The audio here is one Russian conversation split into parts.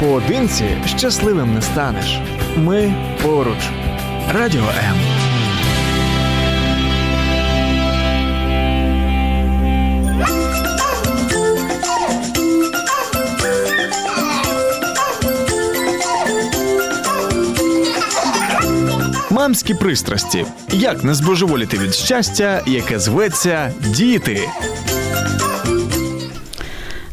Поодинці щасливим не станеш. Ми поруч. Радіо М. Мамські пристрасті. Як не збожеволіти від щастя, яке зветься діти.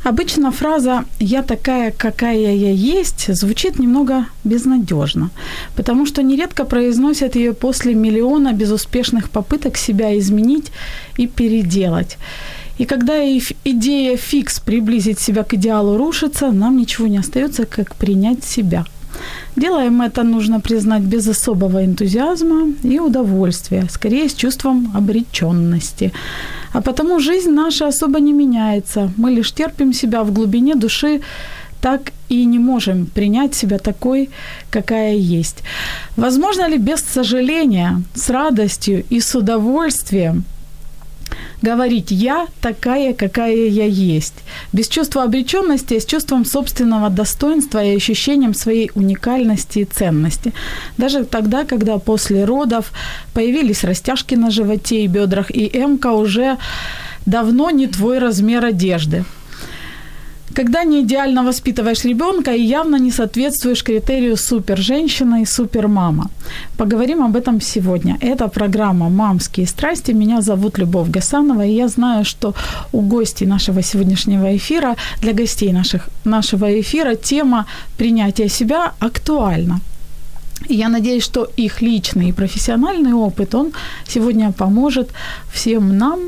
Обычно фраза «я такая, какая я есть» звучит немного безнадежно, потому что нередко произносят ее после миллиона безуспешных попыток себя изменить и переделать. И когда идея фикс приблизить себя к идеалу рушится, нам ничего не остается, как принять себя. Делаем это, нужно признать, без особого энтузиазма и удовольствия, скорее с чувством обреченности. А потому жизнь наша особо не меняется. Мы лишь терпим себя в глубине души, так и не можем принять себя такой, какая есть. Возможно ли без сожаления, с радостью и с удовольствием говорить «я такая, какая я есть», без чувства обреченности, с чувством собственного достоинства и ощущением своей уникальности и ценности. Даже тогда, когда после родов появились растяжки на животе и бедрах, и эмка уже давно не твой размер одежды – когда не идеально воспитываешь ребенка и явно не соответствуешь критерию супер женщина и супер мама. Поговорим об этом сегодня. Это программа «Мамские страсти». Меня зовут Любовь Гасанова, и я знаю, что у гостей нашего сегодняшнего эфира, для гостей наших, нашего эфира тема принятия себя актуальна. И я надеюсь, что их личный и профессиональный опыт, он сегодня поможет всем нам,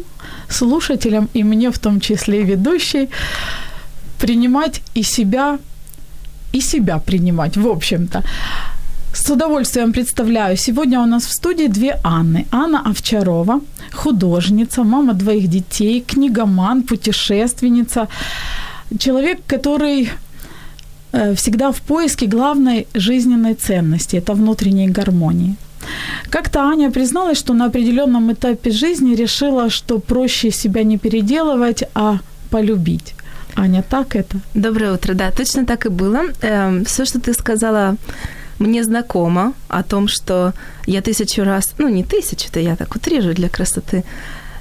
слушателям, и мне в том числе ведущей, принимать и себя, и себя принимать, в общем-то. С удовольствием представляю. Сегодня у нас в студии две Анны. Анна Овчарова, художница, мама двоих детей, книгоман, путешественница. Человек, который э, всегда в поиске главной жизненной ценности – это внутренней гармонии. Как-то Аня призналась, что на определенном этапе жизни решила, что проще себя не переделывать, а полюбить. Аня, так это? Доброе утро. Да, точно так и было. Эм, все, что ты сказала, мне знакомо о том, что я тысячу раз, ну не тысячу, это я так утрежу для красоты,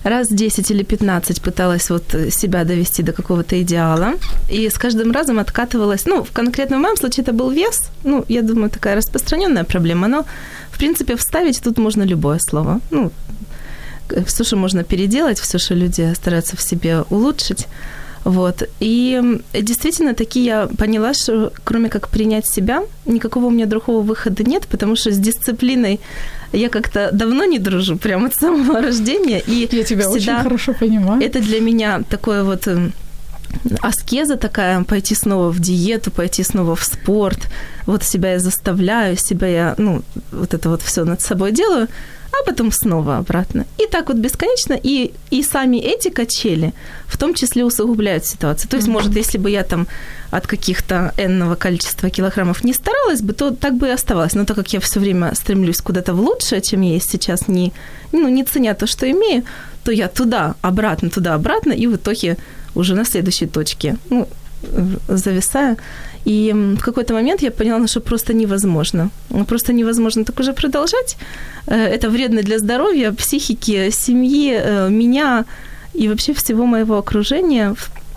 раз 10 или 15 пыталась вот себя довести до какого-то идеала, и с каждым разом откатывалась, ну, в конкретном моем случае это был вес, ну, я думаю, такая распространенная проблема, но, в принципе, вставить тут можно любое слово, ну, все, что можно переделать, все, что люди стараются в себе улучшить, вот. И действительно, таки я поняла, что кроме как принять себя, никакого у меня другого выхода нет, потому что с дисциплиной я как-то давно не дружу, прямо от самого рождения. И я тебя очень хорошо понимаю. Это для меня такое вот аскеза такая, пойти снова в диету, пойти снова в спорт. Вот себя я заставляю, себя я, ну, вот это вот все над собой делаю а потом снова обратно. И так вот бесконечно, и, и сами эти качели в том числе усугубляют ситуацию. То есть, mm-hmm. может, если бы я там от каких-то энного количества килограммов не старалась бы, то так бы и оставалось. Но так как я все время стремлюсь куда-то в лучшее, чем я есть сейчас, не, ну, не ценя то, что имею, то я туда, обратно, туда, обратно, и в итоге уже на следующей точке ну, зависаю. И в какой-то момент я поняла, что просто невозможно. Просто невозможно так уже продолжать. Э, это вредно для здоровья, психики, семьи, э, меня и вообще всего моего окружения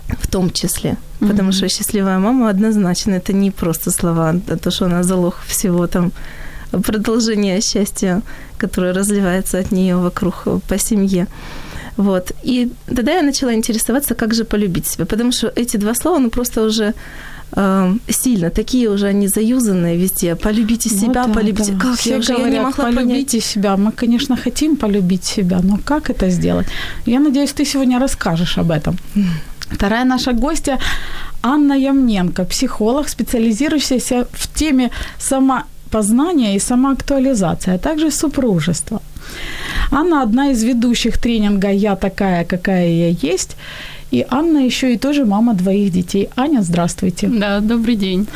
в том числе. Mm-hmm. Потому что счастливая мама однозначно это не просто слова, а то, что она залог всего там продолжения счастья, которое разливается от нее вокруг по семье. Вот. И тогда я начала интересоваться, как же полюбить себя, потому что эти два слова, ну, просто уже э, сильно, такие уже они заюзанные везде. Полюбите ну себя, да, полюбите. Да. Как Все я уже говорят, я не могла полюбите понять. себя. Мы, конечно, хотим полюбить себя, но как это сделать? Я надеюсь, ты сегодня расскажешь об этом. Вторая наша гостья Анна Ямненко, психолог, специализирующаяся в теме самопознания и самоактуализации, а также супружества. Анна одна из ведущих тренинга «Я такая, какая я есть». И Анна еще и тоже мама двоих детей. Аня, здравствуйте. Да, добрый день.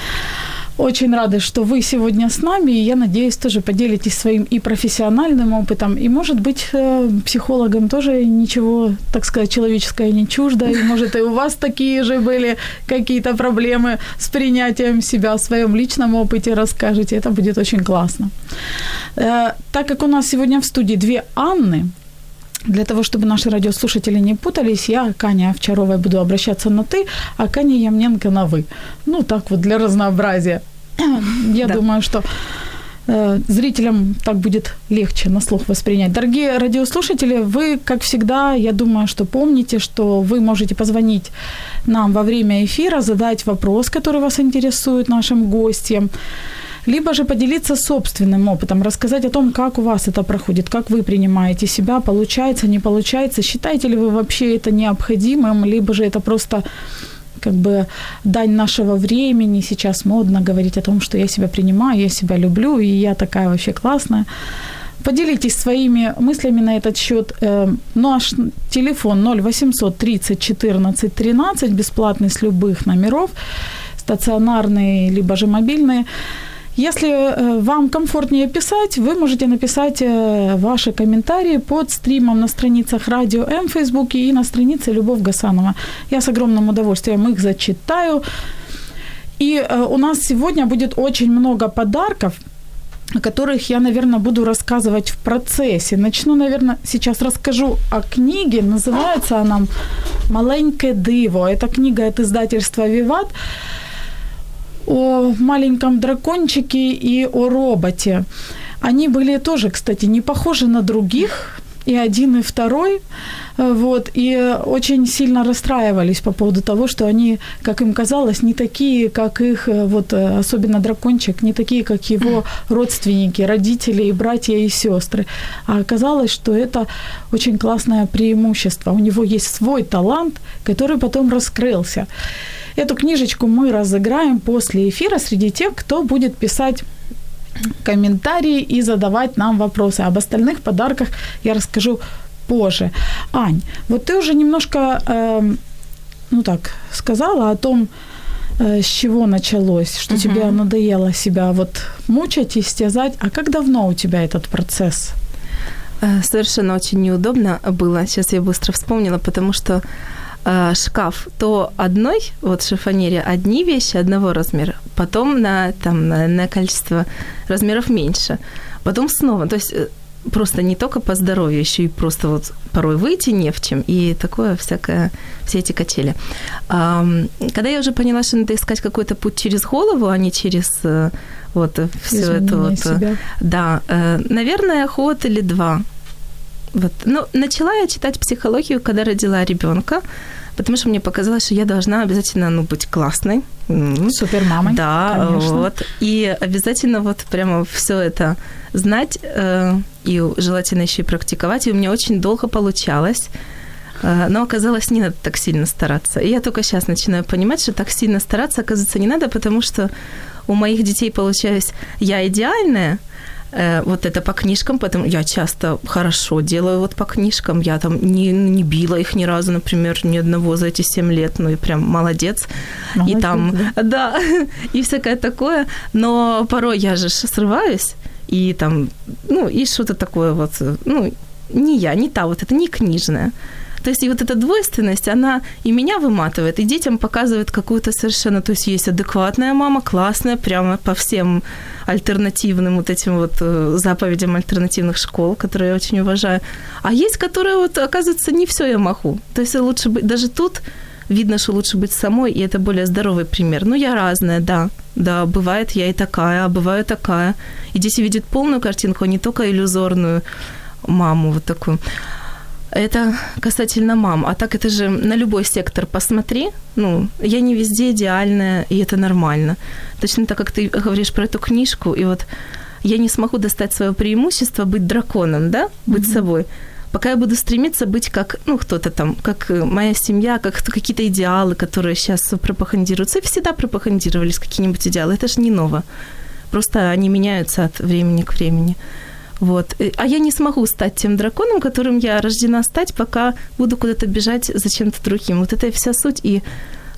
очень рады, что вы сегодня с нами, и я надеюсь, тоже поделитесь своим и профессиональным опытом, и, может быть, э, психологам тоже ничего, так сказать, человеческое не чуждо, и, может, и у вас такие же были какие-то проблемы с принятием себя, в своем личном опыте расскажете, это будет очень классно. Э, так как у нас сегодня в студии две Анны, для того, чтобы наши радиослушатели не путались, я к Ане Овчаровой буду обращаться на «ты», а к Ане Ямненко на «вы». Ну, так вот, для разнообразия. Я да. думаю, что э, зрителям так будет легче на слух воспринять. Дорогие радиослушатели, вы, как всегда, я думаю, что помните, что вы можете позвонить нам во время эфира, задать вопрос, который вас интересует нашим гостям либо же поделиться собственным опытом, рассказать о том, как у вас это проходит, как вы принимаете себя, получается, не получается, считаете ли вы вообще это необходимым, либо же это просто как бы дань нашего времени, сейчас модно говорить о том, что я себя принимаю, я себя люблю, и я такая вообще классная. Поделитесь своими мыслями на этот счет. Э, наш телефон 0800 30 14 13, бесплатный с любых номеров, стационарный, либо же мобильный. Если э, вам комфортнее писать, вы можете написать э, ваши комментарии под стримом на страницах Радио М в Фейсбуке и на странице Любовь Гасанова. Я с огромным удовольствием их зачитаю. И э, у нас сегодня будет очень много подарков, о которых я, наверное, буду рассказывать в процессе. Начну, наверное, сейчас расскажу о книге. Называется она «Маленькое диво». Это книга от издательства «Виват» о маленьком дракончике и о роботе. Они были тоже, кстати, не похожи на других, и один, и второй, э, вот, и очень сильно расстраивались по поводу того, что они, как им казалось, не такие, как их, э, вот, э, особенно дракончик, не такие, как его родственники, родители, братья и сестры. А оказалось, что это очень классное преимущество. У него есть свой талант, который потом раскрылся. Эту книжечку мы разыграем после эфира среди тех, кто будет писать комментарии и задавать нам вопросы. Об остальных подарках я расскажу позже. Ань, вот ты уже немножко, э, ну так, сказала о том, э, с чего началось, что угу. тебе надоело себя вот мучать, истязать. А как давно у тебя этот процесс? Э, совершенно очень неудобно было. Сейчас я быстро вспомнила, потому что э, шкаф, то одной, вот шифонере одни вещи одного размера, потом на, там, на, на количество размеров меньше, потом снова, то есть э, просто не только по здоровью, еще и просто вот порой выйти не в чем, и такое всякое, все эти качели. Когда я уже поняла, что надо искать какой-то путь через голову, а не через э, вот все это вот... Э, себя. Да, наверное, ход или два вот. Ну, начала я читать психологию, когда родила ребенка, потому что мне показалось, что я должна обязательно ну, быть классной. Супер мамой. Да, конечно. вот. И обязательно вот прямо все это знать э, и желательно еще и практиковать. И у меня очень долго получалось. Э, но оказалось, не надо так сильно стараться. И я только сейчас начинаю понимать, что так сильно стараться, оказывается, не надо, потому что у моих детей получаюсь я идеальная, Э, вот это по книжкам, поэтому я часто хорошо делаю вот по книжкам. Я там не, не била их ни разу, например, ни одного за эти 7 лет, ну и прям молодец. молодец и там, да. да, и всякое такое. Но порой я же срываюсь, и там, ну, и что-то такое вот, ну, не я, не та вот, это не книжная. То есть и вот эта двойственность, она и меня выматывает, и детям показывает какую-то совершенно... То есть есть адекватная мама, классная, прямо по всем альтернативным вот этим вот э, заповедям альтернативных школ, которые я очень уважаю. А есть, которые вот, оказывается, не все я могу. То есть лучше быть... Даже тут видно, что лучше быть самой, и это более здоровый пример. Ну, я разная, да. Да, бывает я и такая, а бываю такая. И дети видят полную картинку, а не только иллюзорную маму вот такую. Это касательно мам. А так это же на любой сектор посмотри. Ну, я не везде идеальная, и это нормально. Точно так, как ты говоришь про эту книжку, и вот я не смогу достать свое преимущество быть драконом, да, быть mm-hmm. собой. Пока я буду стремиться быть как, ну, кто-то там, как моя семья, как какие-то идеалы, которые сейчас пропагандируются, и всегда пропагандировались какие-нибудь идеалы. Это же не ново. Просто они меняются от времени к времени. Вот. А я не смогу стать тем драконом, которым я рождена стать, пока буду куда-то бежать за чем-то другим. Вот это и вся суть. И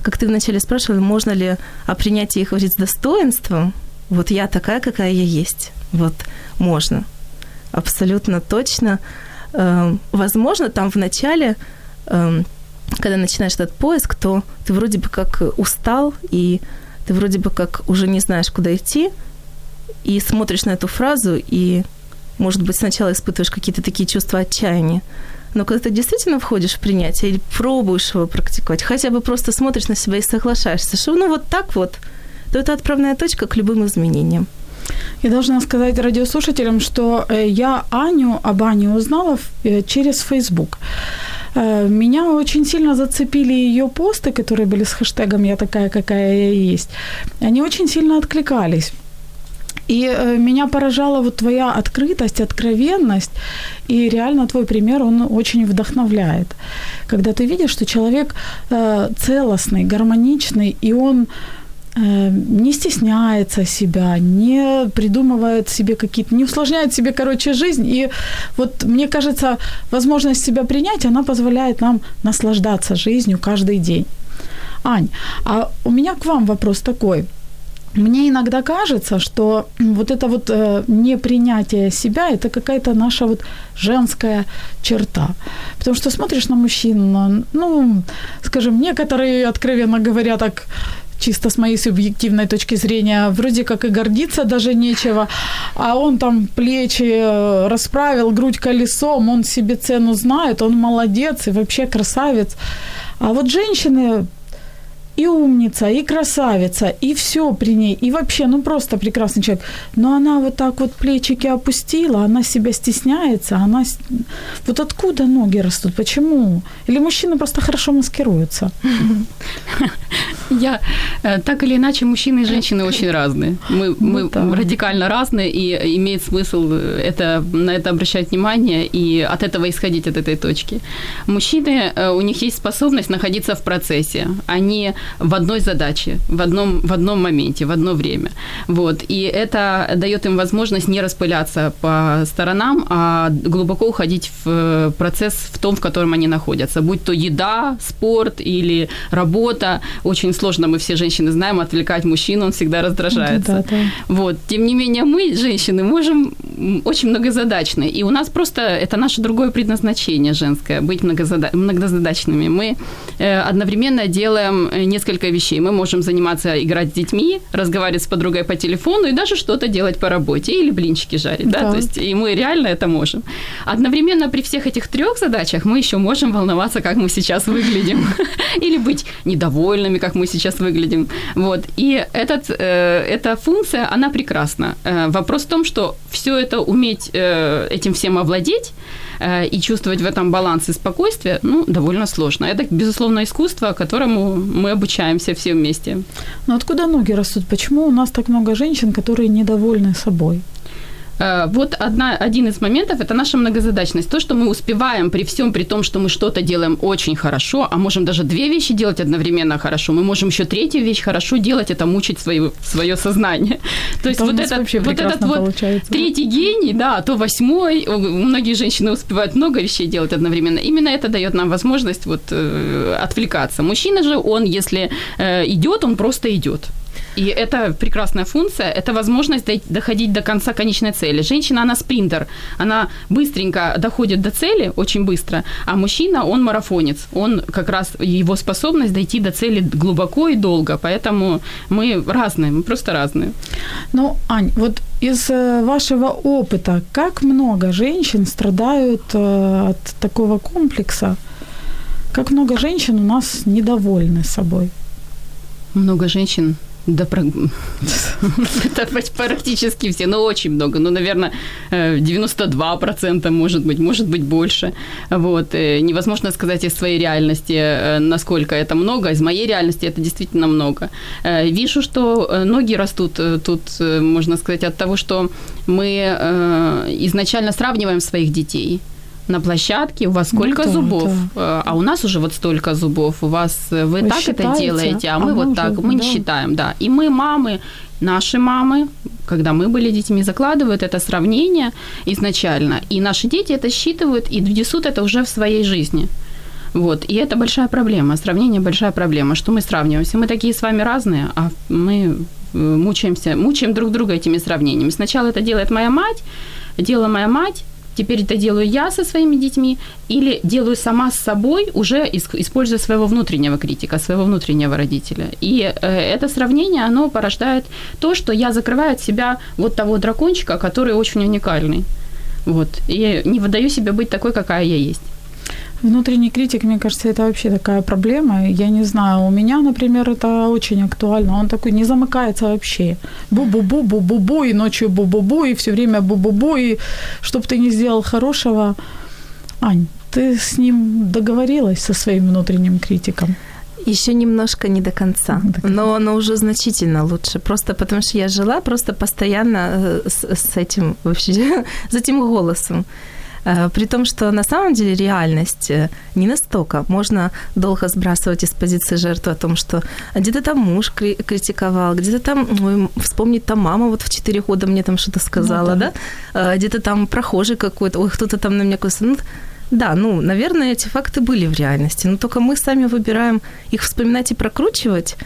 как ты вначале спрашивала, можно ли о принятии их говорить с достоинством, вот я такая, какая я есть. Вот можно. Абсолютно точно. Эм, возможно, там в начале, эм, когда начинаешь этот поиск, то ты вроде бы как устал, и ты вроде бы как уже не знаешь, куда идти, и смотришь на эту фразу, и, может быть, сначала испытываешь какие-то такие чувства отчаяния. Но когда ты действительно входишь в принятие или пробуешь его практиковать, хотя бы просто смотришь на себя и соглашаешься, что ну вот так вот, то это отправная точка к любым изменениям. Я должна сказать радиослушателям, что э, я Аню об Ане узнала э, через Facebook. Э, меня очень сильно зацепили ее посты, которые были с хэштегом «Я такая, какая я есть». Они очень сильно откликались. И меня поражала вот твоя открытость, откровенность, и реально твой пример, он очень вдохновляет. Когда ты видишь, что человек целостный, гармоничный, и он Э, не стесняется себя, не придумывает себе какие-то, не усложняет себе, короче, жизнь. И вот мне кажется, возможность себя принять, она позволяет нам наслаждаться жизнью каждый день. Ань, а у меня к вам вопрос такой. Мне иногда кажется, что вот это вот э, непринятие себя это какая-то наша вот женская черта. Потому что смотришь на мужчин, ну, скажем, некоторые, откровенно говоря, так чисто с моей субъективной точки зрения, вроде как и гордиться даже нечего, а он там плечи э, расправил, грудь колесом, он себе цену знает, он молодец и вообще красавец. А вот женщины и умница, и красавица, и все при ней, и вообще, ну просто прекрасный человек. Но она вот так вот плечики опустила, она себя стесняется, она... Вот откуда ноги растут, почему? Или мужчины просто хорошо маскируются? Я... Э, так или иначе, мужчины и женщины очень разные. Мы, мы ну радикально разные, и имеет смысл это, на это обращать внимание и от этого исходить от этой точки. Мужчины, э, у них есть способность находиться в процессе. Они в одной задаче, в одном, в одном моменте, в одно время. Вот. И это дает им возможность не распыляться по сторонам, а глубоко уходить в э, процесс в том, в котором они находятся. Будь то еда, спорт или работа. Очень сложно, мы все женщины знаем, отвлекать мужчину, он всегда раздражается. Да, да. Вот. Тем не менее, мы, женщины, можем очень многозадачны. И у нас просто это наше другое предназначение женское, быть многозада- многозадачными. Мы э, одновременно делаем э, несколько вещей. Мы можем заниматься, играть с детьми, разговаривать с подругой по телефону и даже что-то делать по работе или блинчики жарить, да, да? то есть и мы реально это можем. Одновременно при всех этих трех задачах мы еще можем волноваться, как мы сейчас выглядим, или быть недовольными, как мы сейчас выглядим, вот. И этот, э, эта функция, она прекрасна. Э, вопрос в том, что все это уметь э, этим всем овладеть, Э, и чувствовать в этом баланс и спокойствие, ну, довольно сложно. Это, безусловно, искусство, которому мы обучаемся все вместе. Но откуда ноги растут? Почему у нас так много женщин, которые недовольны собой? Э, вот одна, один из моментов – это наша многозадачность. То, что мы успеваем при всем, при том, что мы что-то делаем очень хорошо, а можем даже две вещи делать одновременно хорошо, мы можем еще третью вещь хорошо делать, это мучить свое, свое сознание. То есть вот, этот, вот этот вот третий гений, да, то восьмой, многие женщины успевают много вещей делать одновременно. Именно это дает нам возможность вот э, отвлекаться. Мужчина же, он, если э, идет, он просто идет. И это прекрасная функция, это возможность доходить до конца конечной цели. Женщина, она спринтер, она быстренько доходит до цели, очень быстро, а мужчина, он марафонец, он как раз, его способность дойти до цели глубоко и долго, поэтому мы разные, мы просто разные. Ну, Ань, вот из э, вашего опыта, как много женщин страдают э, от такого комплекса? Как много женщин у нас недовольны собой? Много женщин да, это практически все, но очень много. Ну, наверное, 92% может быть, может быть больше. Вот. Э, невозможно сказать из своей реальности, э, насколько это много. Из моей реальности это действительно много. Э, вижу, что ноги растут тут, можно сказать, от того, что мы изначально сравниваем своих детей – на площадке, у вас сколько ну, да, зубов, да. а у нас уже вот столько зубов, у вас э, вы, вы так считаете? это делаете, а, а мы, вот так, мы да. не считаем, да. И мы мамы, наши мамы, когда мы были детьми, закладывают это сравнение изначально, и наши дети это считывают и несут это уже в своей жизни. Вот. И это большая проблема. Сравнение большая проблема. Что мы сравниваемся? Мы такие с вами разные, а мы э, мучаемся, мучаем друг друга этими сравнениями. Сначала это делает моя мать, делала моя мать, теперь это делаю я со своими детьми, или делаю сама с собой, уже используя своего внутреннего критика, своего внутреннего родителя. И э, это сравнение, оно порождает то, что я закрываю от себя вот того дракончика, который очень уникальный. Вот. И не выдаю себе быть такой, какая я есть. Внутренний критик, мне кажется, это вообще такая проблема. Я не знаю, у меня, например, это очень актуально. Он такой не замыкается вообще. Бу-бу-бу, бу-бу-бу, и ночью бу-бу-бу, и все время бу-бу-бу, и чтоб ты не сделал хорошего. Ань, ты с ним договорилась, со своим внутренним критиком? Еще немножко не до конца, но оно уже значительно лучше. Просто потому что я жила просто постоянно э, с, с этим вообще, с этим голосом. Э, при том, что на самом деле реальность э, не настолько. Можно долго сбрасывать из позиции жертвы о том, что где-то там муж критиковал, где-то там, ой, вспомнить там мама вот в 4 года мне там что-то сказала, ну, да, да? Э, где-то там прохожий какой-то, ой, кто-то там на меня косит. Ну, да, ну, наверное, эти факты были в реальности, но только мы сами выбираем их вспоминать и прокручивать,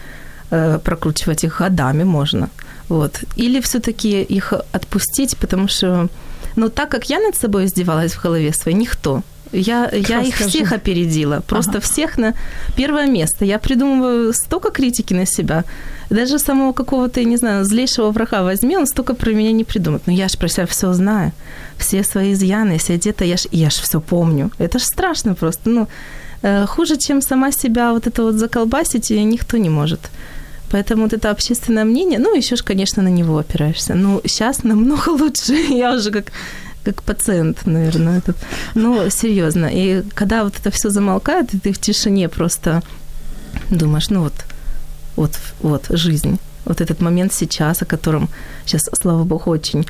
прокручивать их годами можно, вот, или все-таки их отпустить, потому что но так как я над собой издевалась в голове своей, никто. Я, я их всех опередила, просто ага. всех на первое место. Я придумываю столько критики на себя. Даже самого какого-то, я не знаю, злейшего врага возьми, он столько про меня не придумает. Но я же про себя все знаю. Все свои изъяны, если где-то, я ж, я ж все помню. Это ж страшно просто. Ну, э, хуже, чем сама себя вот это вот заколбасить, никто не может. Поэтому вот это общественное мнение, ну, еще ж, конечно, на него опираешься. Ну, сейчас намного лучше. Я уже как как пациент, наверное, этот. Ну, серьезно. И когда вот это все замолкает, и ты в тишине просто думаешь, ну вот, вот, вот жизнь, вот этот момент сейчас, о котором сейчас, слава богу, очень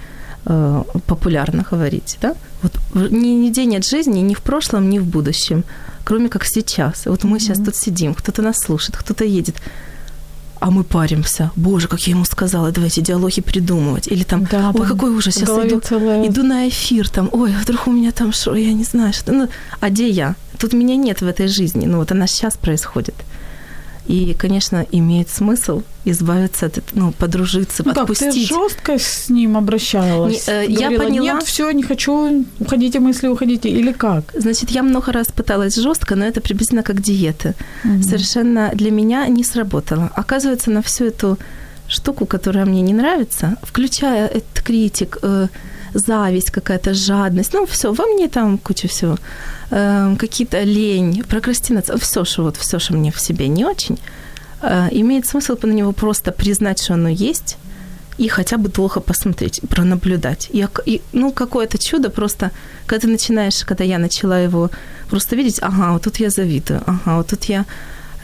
э, популярно говорить, да? Вот ни, нигде нет жизни, ни в прошлом, ни в будущем, кроме как сейчас. Вот мы mm-hmm. сейчас тут сидим, кто-то нас слушает, кто-то едет а мы паримся. Боже, как я ему сказала, давайте диалоги придумывать. Или там, да, ой, какой ужас, сейчас иду, целая... иду на эфир, там, ой, вдруг у меня там что, я не знаю, что. Ну, а где я? Тут меня нет в этой жизни. Ну, вот она сейчас происходит. И, конечно, имеет смысл избавиться от этого, ну, подружиться, ну, отпустить. Как, ты жестко с ним обращалась? Не, э, Говорила, я поняла. Нет, все, не хочу, уходите мысли, уходите. Или как? Значит, я много раз пыталась жестко, но это приблизительно как диета. Угу. Совершенно для меня не сработало. Оказывается, на всю эту штуку, которая мне не нравится, включая этот критик, э, зависть какая-то, жадность, ну, все, во мне там куча всего, э, какие-то лень, прокрастинация, все, что вот, все, что мне в себе не очень, э, имеет смысл на него просто признать, что оно есть, и хотя бы долго посмотреть, пронаблюдать. И, и, ну, какое-то чудо просто, когда ты начинаешь, когда я начала его просто видеть, ага, вот тут я завидую, ага, вот тут я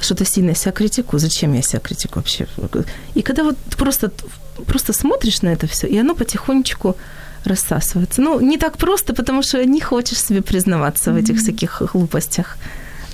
что-то сильно себя критикую, зачем я себя критикую вообще? И когда вот просто, просто смотришь на это все, и оно потихонечку рассасывается. Ну, не так просто, потому что не хочешь себе признаваться mm-hmm. в этих всяких глупостях.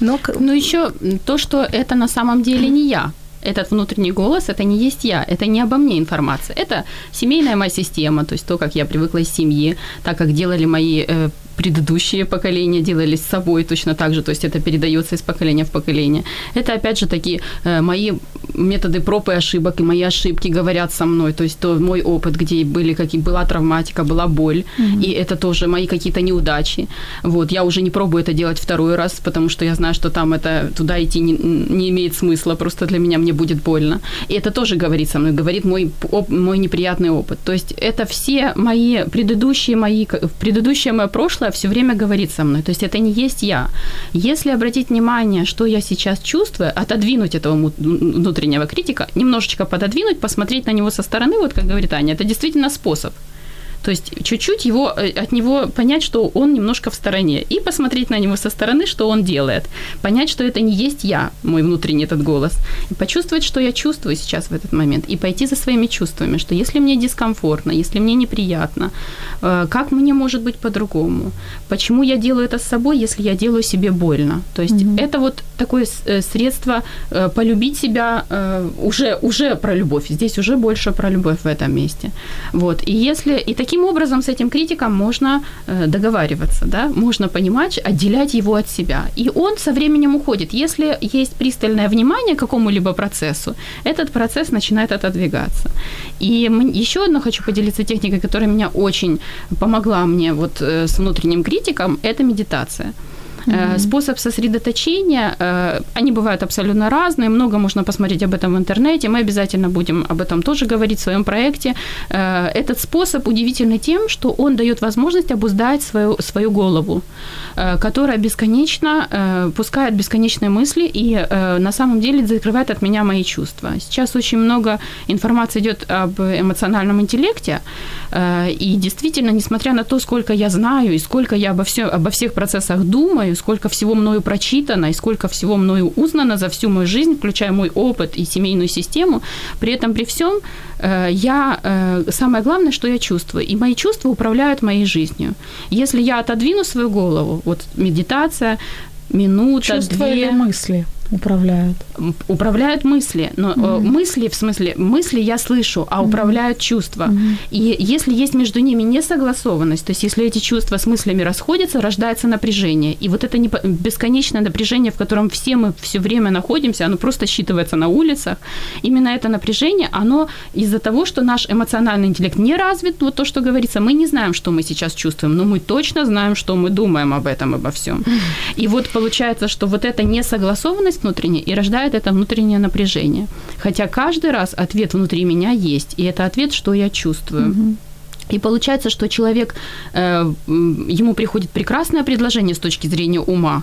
Но... Но еще то, что это на самом деле не я этот внутренний голос, это не есть я, это не обо мне информация, это семейная моя система, то есть то, как я привыкла из семьи, так как делали мои э, предыдущие поколения делали с собой точно так же, то есть это передается из поколения в поколение. Это, опять же, такие э, мои методы проб и ошибок, и мои ошибки говорят со мной, то есть то мой опыт, где были какие была травматика, была боль, mm-hmm. и это тоже мои какие-то неудачи. Вот, я уже не пробую это делать второй раз, потому что я знаю, что там это туда идти не, не имеет смысла, просто для меня мне будет больно. И это тоже говорит со мной, говорит мой, оп, мой неприятный опыт. То есть это все мои предыдущие мои, предыдущее мое прошлое все время говорит со мной. То есть это не есть я. Если обратить внимание, что я сейчас чувствую, отодвинуть этого внутреннего критика, немножечко пододвинуть, посмотреть на него со стороны, вот как говорит Аня, это действительно способ. То есть чуть-чуть его, э, от него понять, что он немножко в стороне. И посмотреть на него со стороны, что он делает. Понять, что это не есть я, мой внутренний этот голос. И почувствовать, что я чувствую сейчас в этот момент. И пойти за своими чувствами, что если мне дискомфортно, если мне неприятно, э, как мне может быть по-другому? Почему я делаю это с собой, если я делаю себе больно? То есть mm-hmm. это вот такое э, средство полюбить себя уже, уже про любовь. Здесь уже больше про любовь в этом месте. Вот. И если и таким Таким образом, с этим критиком можно э, договариваться, да, можно понимать, отделять его от себя. И он со временем уходит. Если есть пристальное внимание к какому-либо процессу, этот процесс начинает отодвигаться. И еще одно хочу поделиться техникой, которая меня очень помогла мне вот э, с внутренним критиком, это медитация. Mm-hmm. Способ сосредоточения, э, они бывают абсолютно разные, много можно посмотреть об этом в интернете, мы обязательно будем об этом тоже говорить в своем проекте. Э, этот способ удивительный тем, что он дает возможность обуздать свою, свою голову, которая бесконечно пускает бесконечные мысли и на самом деле закрывает от меня мои чувства. Сейчас очень много информации идет об эмоциональном интеллекте, и действительно, несмотря на то, сколько я знаю и сколько я обо, все, обо всех процессах думаю, знаю, сколько всего мною прочитано и сколько всего мною узнано за всю мою жизнь, включая мой опыт и семейную систему. При этом, при всем, э, я э, самое главное, что я чувствую. И мои чувства управляют моей жизнью. Если я отодвину свою голову, вот медитация, минута, Чувства две... или мысли? Управляют? Управляют мысли, но mm-hmm. мысли, в смысле, мысли я слышу, а управляют mm-hmm. чувства. Mm-hmm. И если есть между ними несогласованность, то есть если эти чувства с мыслями расходятся, рождается напряжение. И вот это не бесконечное напряжение, в котором все мы все время находимся, оно просто считывается на улицах. Именно это напряжение, оно из-за того, что наш эмоциональный интеллект не развит, вот то, что говорится, мы не знаем, что мы сейчас чувствуем, но мы точно знаем, что мы думаем об этом, обо всем. Mm-hmm. И вот получается, что вот эта несогласованность внутренний и рождает это внутреннее напряжение. Хотя каждый раз ответ внутри меня есть, и это ответ, что я чувствую. Угу. И получается, что человек, э, ему приходит прекрасное предложение с точки зрения ума,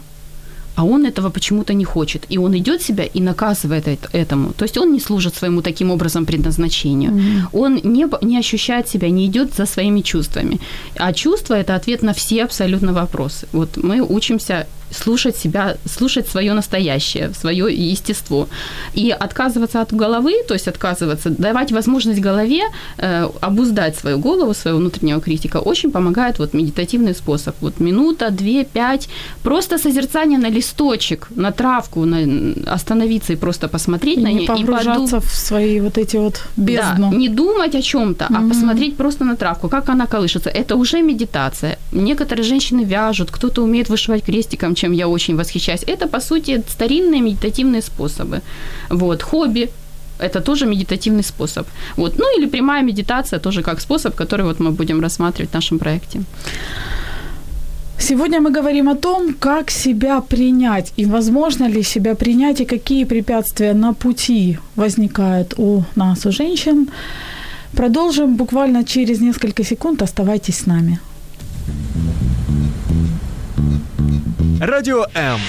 а он этого почему-то не хочет. И он идет себя и наказывает этому. То есть он не служит своему таким образом предназначению. Mm-hmm. Он не, не ощущает себя, не идет за своими чувствами. А чувство – это ответ на все абсолютно вопросы. Вот мы учимся слушать себя, слушать свое настоящее, свое естество. И отказываться от головы, то есть отказываться, давать возможность голове э, обуздать свою голову, своего внутреннего критика, очень помогает вот медитативный способ. Вот минута, две, пять, просто созерцание на листочек, на травку, на, остановиться и просто посмотреть и на нее. Не погружаться и подум... в свои вот эти вот бездну. Да, не думать о чем-то, mm-hmm. а посмотреть просто на травку, как она колышется. Это уже медитация. Некоторые женщины вяжут, кто-то умеет вышивать крестиком, чем я очень восхищаюсь, это, по сути, старинные медитативные способы. Вот, хобби, это тоже медитативный способ. Вот. Ну или прямая медитация тоже как способ, который вот мы будем рассматривать в нашем проекте. Сегодня мы говорим о том, как себя принять и возможно ли себя принять и какие препятствия на пути возникают у нас, у женщин. Продолжим буквально через несколько секунд. Оставайтесь с нами. Радіо М.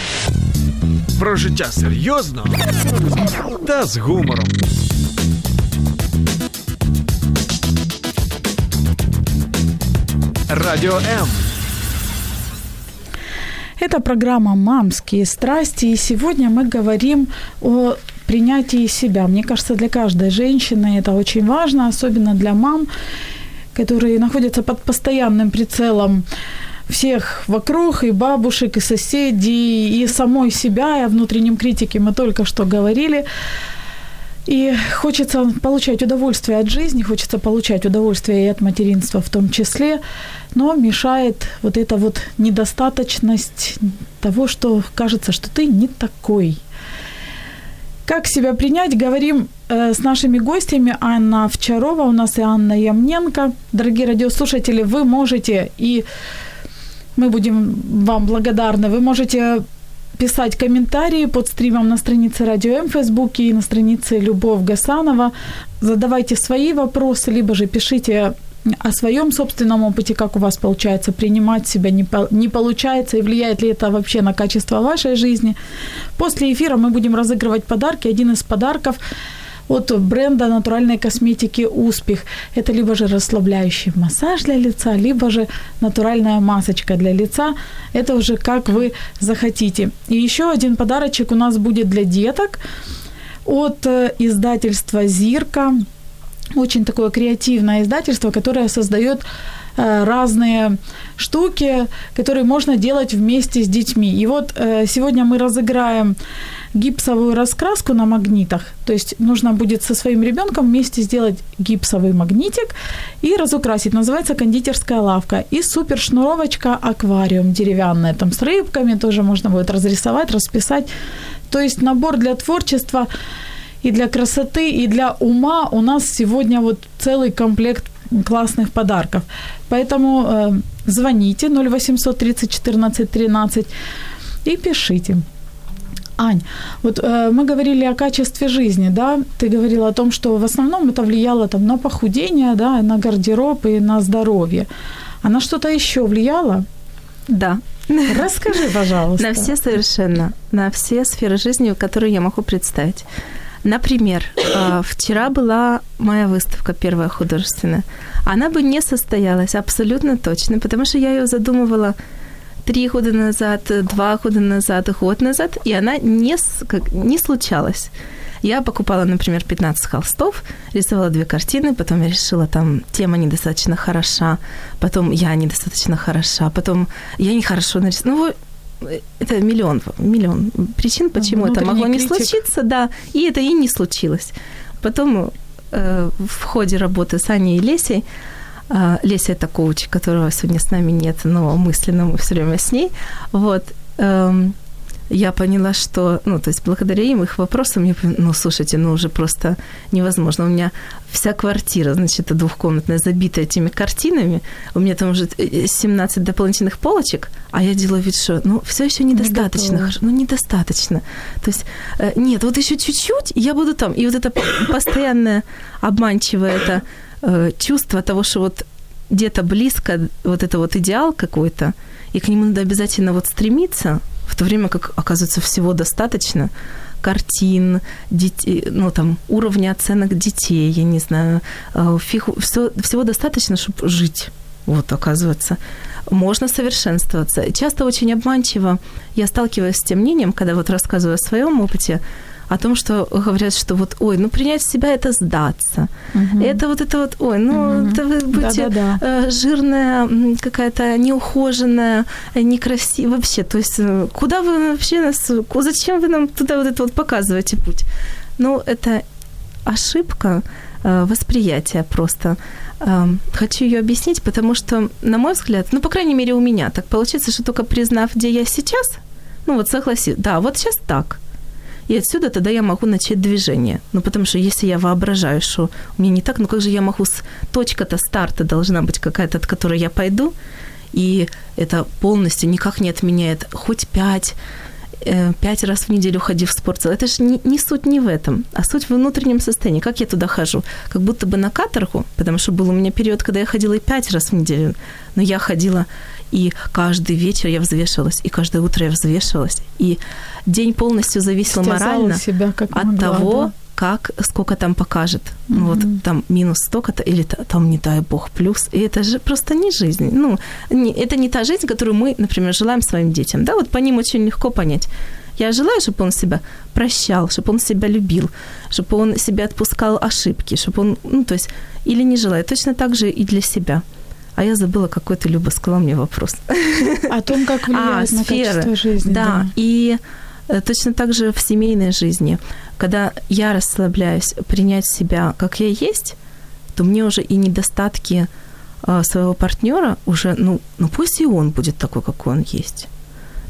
Про життя серйозно та з гумором. Радио М. Это программа «Мамские страсти», и сегодня мы говорим о принятии себя. Мне кажется, для каждой женщины это очень важно, особенно для мам, которые находятся под постоянным прицелом всех вокруг, и бабушек, и соседей, и самой себя, и о внутреннем критике мы только что говорили. И хочется получать удовольствие от жизни, хочется получать удовольствие и от материнства в том числе, но мешает вот эта вот недостаточность того, что кажется, что ты не такой. Как себя принять, говорим э, с нашими гостями. Анна Вчарова у нас и Анна Ямненко. Дорогие радиослушатели, вы можете и мы будем вам благодарны. Вы можете писать комментарии под стримом на странице Радио М в Фейсбуке и на странице Любовь Гасанова. Задавайте свои вопросы, либо же пишите о своем собственном опыте, как у вас получается принимать себя, не, по, не получается, и влияет ли это вообще на качество вашей жизни. После эфира мы будем разыгрывать подарки. Один из подарков – от бренда натуральной косметики «Успех». Это либо же расслабляющий массаж для лица, либо же натуральная масочка для лица. Это уже как вы захотите. И еще один подарочек у нас будет для деток от э, издательства «Зирка». Очень такое креативное издательство, которое создает разные штуки, которые можно делать вместе с детьми. И вот э, сегодня мы разыграем гипсовую раскраску на магнитах. То есть нужно будет со своим ребенком вместе сделать гипсовый магнитик и разукрасить. Называется кондитерская лавка. И супер шнуровочка аквариум деревянная, там с рыбками тоже можно будет разрисовать, расписать. То есть набор для творчества и для красоты, и для ума у нас сегодня вот целый комплект классных подарков. Поэтому э, звоните 0800 30 14 13 и пишите. Ань, вот э, мы говорили о качестве жизни, да? Ты говорила о том, что в основном это влияло там на похудение, да, на гардероб и на здоровье. А на что-то еще влияло? Да. Расскажи, пожалуйста. На все совершенно, на все сферы жизни, которые я могу представить. Например, э, вчера была моя выставка первая художественная. Она бы не состоялась абсолютно точно, потому что я ее задумывала три года назад, два года назад, год назад, и она не, как, не случалась. Я покупала, например, 15 холстов, рисовала две картины, потом я решила, там, тема недостаточно хороша, потом я недостаточно хороша, потом я нехорошо нарисовала. Ну, это миллион, миллион причин, почему это могло не критик. случиться, да, и это и не случилось. Потом э, в ходе работы с Аней и Лесей а, Леся – это коуч, которого сегодня с нами нет, но мысленно мы все время с ней. Вот. Эм, я поняла, что, ну, то есть благодаря им, их вопросам, я поняла, ну, слушайте, ну, уже просто невозможно. У меня вся квартира, значит, двухкомнатная, забита этими картинами. У меня там уже 17 э, дополнительных полочек, а я делаю вид, что, ну, все еще недостаточно. Не ну, недостаточно. То есть, э, нет, вот еще чуть-чуть, и я буду там. И вот это постоянное обманчивое это Э, чувство того, что вот где-то близко вот это вот идеал какой-то, и к нему надо обязательно вот стремиться, в то время как, оказывается, всего достаточно картин, детей, ну, там, уровня оценок детей, я не знаю, э, фиг, все, всего достаточно, чтобы жить. Вот, оказывается, можно совершенствоваться. Часто очень обманчиво я сталкиваюсь с тем мнением, когда вот рассказываю о своем опыте, о том, что говорят, что вот, ой, ну принять себя это сдаться. Угу. Это вот это вот, ой, ну угу. это вы будете э, жирная, какая-то неухоженная, некрасивая вообще. То есть э, куда вы вообще нас, зачем вы нам туда вот это вот показываете путь? Ну, это ошибка э, восприятия просто. Хочу ее объяснить, потому что, на мой взгляд, ну, по крайней мере, у меня так получается, что только признав, где я сейчас, ну, вот согласись, да, вот сейчас так – и отсюда тогда я могу начать движение. Ну, потому что если я воображаю, что меня не так, ну как же я могу... С... Точка-то старта должна быть какая-то, от которой я пойду, и это полностью никак не отменяет хоть пять, э, пять раз в неделю ходи в спортзал. Это же не, не суть не в этом, а суть в внутреннем состоянии. Как я туда хожу? Как будто бы на каторгу, потому что был у меня период, когда я ходила и пять раз в неделю, но я ходила и каждый вечер я взвешивалась, и каждое утро я взвешивалась, и день полностью зависел морально себя как от могла, того, да? как, сколько там покажет. Mm-hmm. Вот там минус столько-то, или там, не дай бог, плюс. И это же просто не жизнь. Ну, не, это не та жизнь, которую мы, например, желаем своим детям. Да, вот по ним очень легко понять. Я желаю, чтобы он себя прощал, чтобы он себя любил, чтобы он себя отпускал ошибки, чтобы он, ну, то есть, или не желаю. Точно так же и для себя. А я забыла, какой ты, Люба, сказала мне вопрос. О том, как влияет а, на сферы. качество жизни. Да, да. и э, точно так же в семейной жизни. Когда я расслабляюсь принять себя, как я есть, то мне уже и недостатки э, своего партнера уже, ну, ну пусть и он будет такой, какой он есть.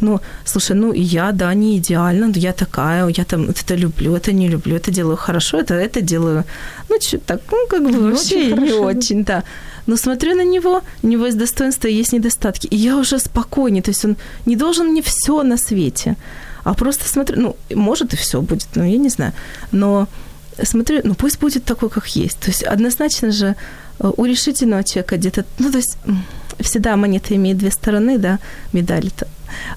Ну, слушай, ну я, да, не идеально, но я такая, я там это люблю, это не люблю, это делаю хорошо, это, это делаю, ну, что так, ну, как бы не вообще очень не хорошо, очень, да но смотрю на него, у него есть достоинства, есть недостатки, и я уже спокойнее, то есть он не должен мне все на свете, а просто смотрю, ну, может и все будет, ну, я не знаю, но смотрю, ну, пусть будет такой, как есть, то есть однозначно же э, у решительного человека где-то, ну, то есть всегда монета имеет две стороны, да, медали-то,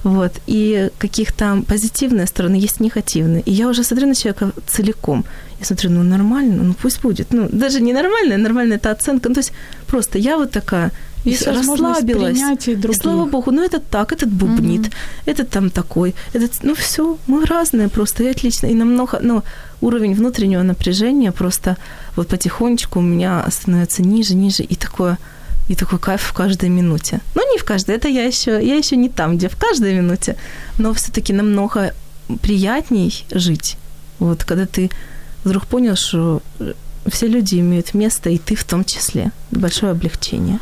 вот, и каких-то позитивные стороны есть негативные, и я уже смотрю на человека целиком, я смотрю, ну нормально, ну пусть будет. Ну, даже не нормально, нормально это оценка. Ну, то есть просто я вот такая, и расслабилась. И слава богу, ну это так, этот бубнит, угу. этот там такой, этот, ну все, мы разные просто, и отлично. И намного, ну, уровень внутреннего напряжения просто вот потихонечку у меня становится ниже, ниже, и такое, и такой кайф в каждой минуте. Ну, не в каждой, это я еще, я еще не там, где в каждой минуте, но все-таки намного приятней жить. Вот когда ты вдруг понял, что все люди имеют место, и ты в том числе. Большое облегчение.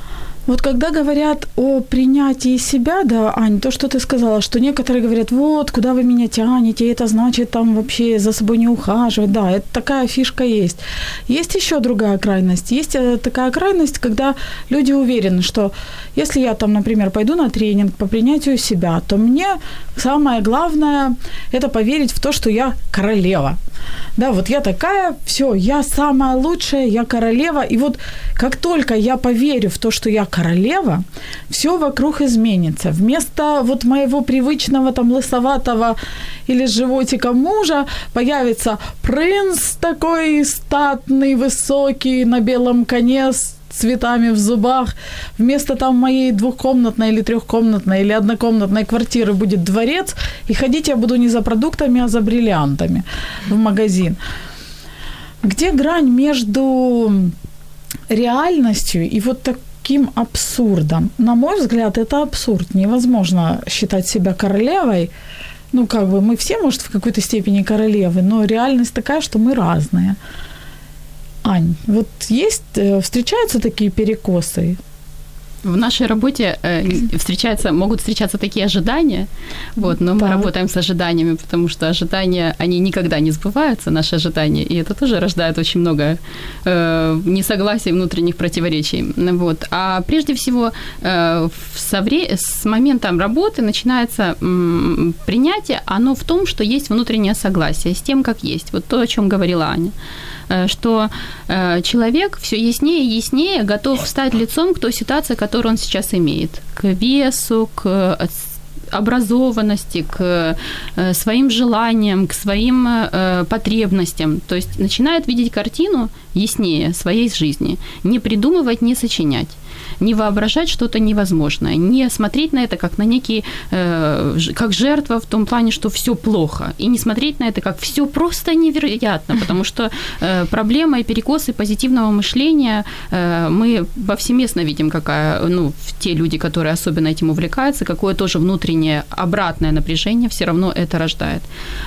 Вот когда говорят о принятии себя, да, Ань, то, что ты сказала, что некоторые говорят, вот, куда вы меня тянете, это значит там вообще за собой не ухаживать. Да, это такая фишка есть. Есть еще другая крайность. Есть э, такая крайность, когда люди уверены, что если я там, например, пойду на тренинг по принятию себя, то мне самое главное это поверить в то, что я королева. Да, вот я такая, все, я самая лучшая, я королева. И вот как только я поверю в то, что я королева, все вокруг изменится. Вместо вот моего привычного там лысоватого или животика мужа появится принц такой статный, высокий, на белом коне с цветами в зубах. Вместо там моей двухкомнатной или трехкомнатной или однокомнатной квартиры будет дворец, и ходить я буду не за продуктами, а за бриллиантами в магазин. Где грань между реальностью и вот так, таким абсурдом. На мой взгляд, это абсурд. Невозможно считать себя королевой. Ну, как бы мы все, может, в какой-то степени королевы, но реальность такая, что мы разные. Ань, вот есть, э, встречаются такие перекосы? В нашей работе э, встречаются, могут встречаться такие ожидания, вот, но мы так. работаем с ожиданиями, потому что ожидания, они никогда не сбываются, наши ожидания, и это тоже рождает очень много э, несогласий, внутренних противоречий. Вот. А прежде всего, э, со вре- с момента работы начинается м, принятие, оно в том, что есть внутреннее согласие с тем, как есть. Вот то, о чем говорила Аня. Э, что э, человек все яснее и яснее готов стать лицом к той ситуации, которую он сейчас имеет, к весу, к э, образованности, к своим желаниям, к своим потребностям. То есть начинает видеть картину яснее своей жизни, не придумывать, не сочинять не воображать что-то невозможное, не смотреть на это как на некий, э, как жертва в том плане, что все плохо, и не смотреть на это как все просто невероятно, потому что э, проблема и перекосы позитивного мышления э, мы повсеместно видим, какая, ну, те люди, которые особенно этим увлекаются, какое тоже внутреннее обратное напряжение все равно это рождает.